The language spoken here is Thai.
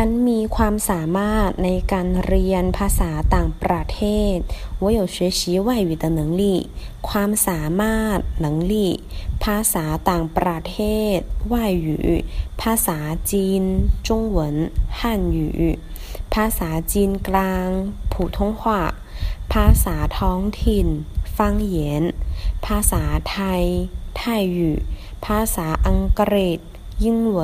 ฉันมีความสามารถในการเรียนภาษาต่างประเทศ我有学习外语的能力ความสามารถ能力ภาษาต่างประเทศ外语ภาษาจีน中文汉语ภาษาจีนกลาง普通话ภาษาท้องถิ่น方言ภาษาไทยไทย语ภาษาอังกฤษ英文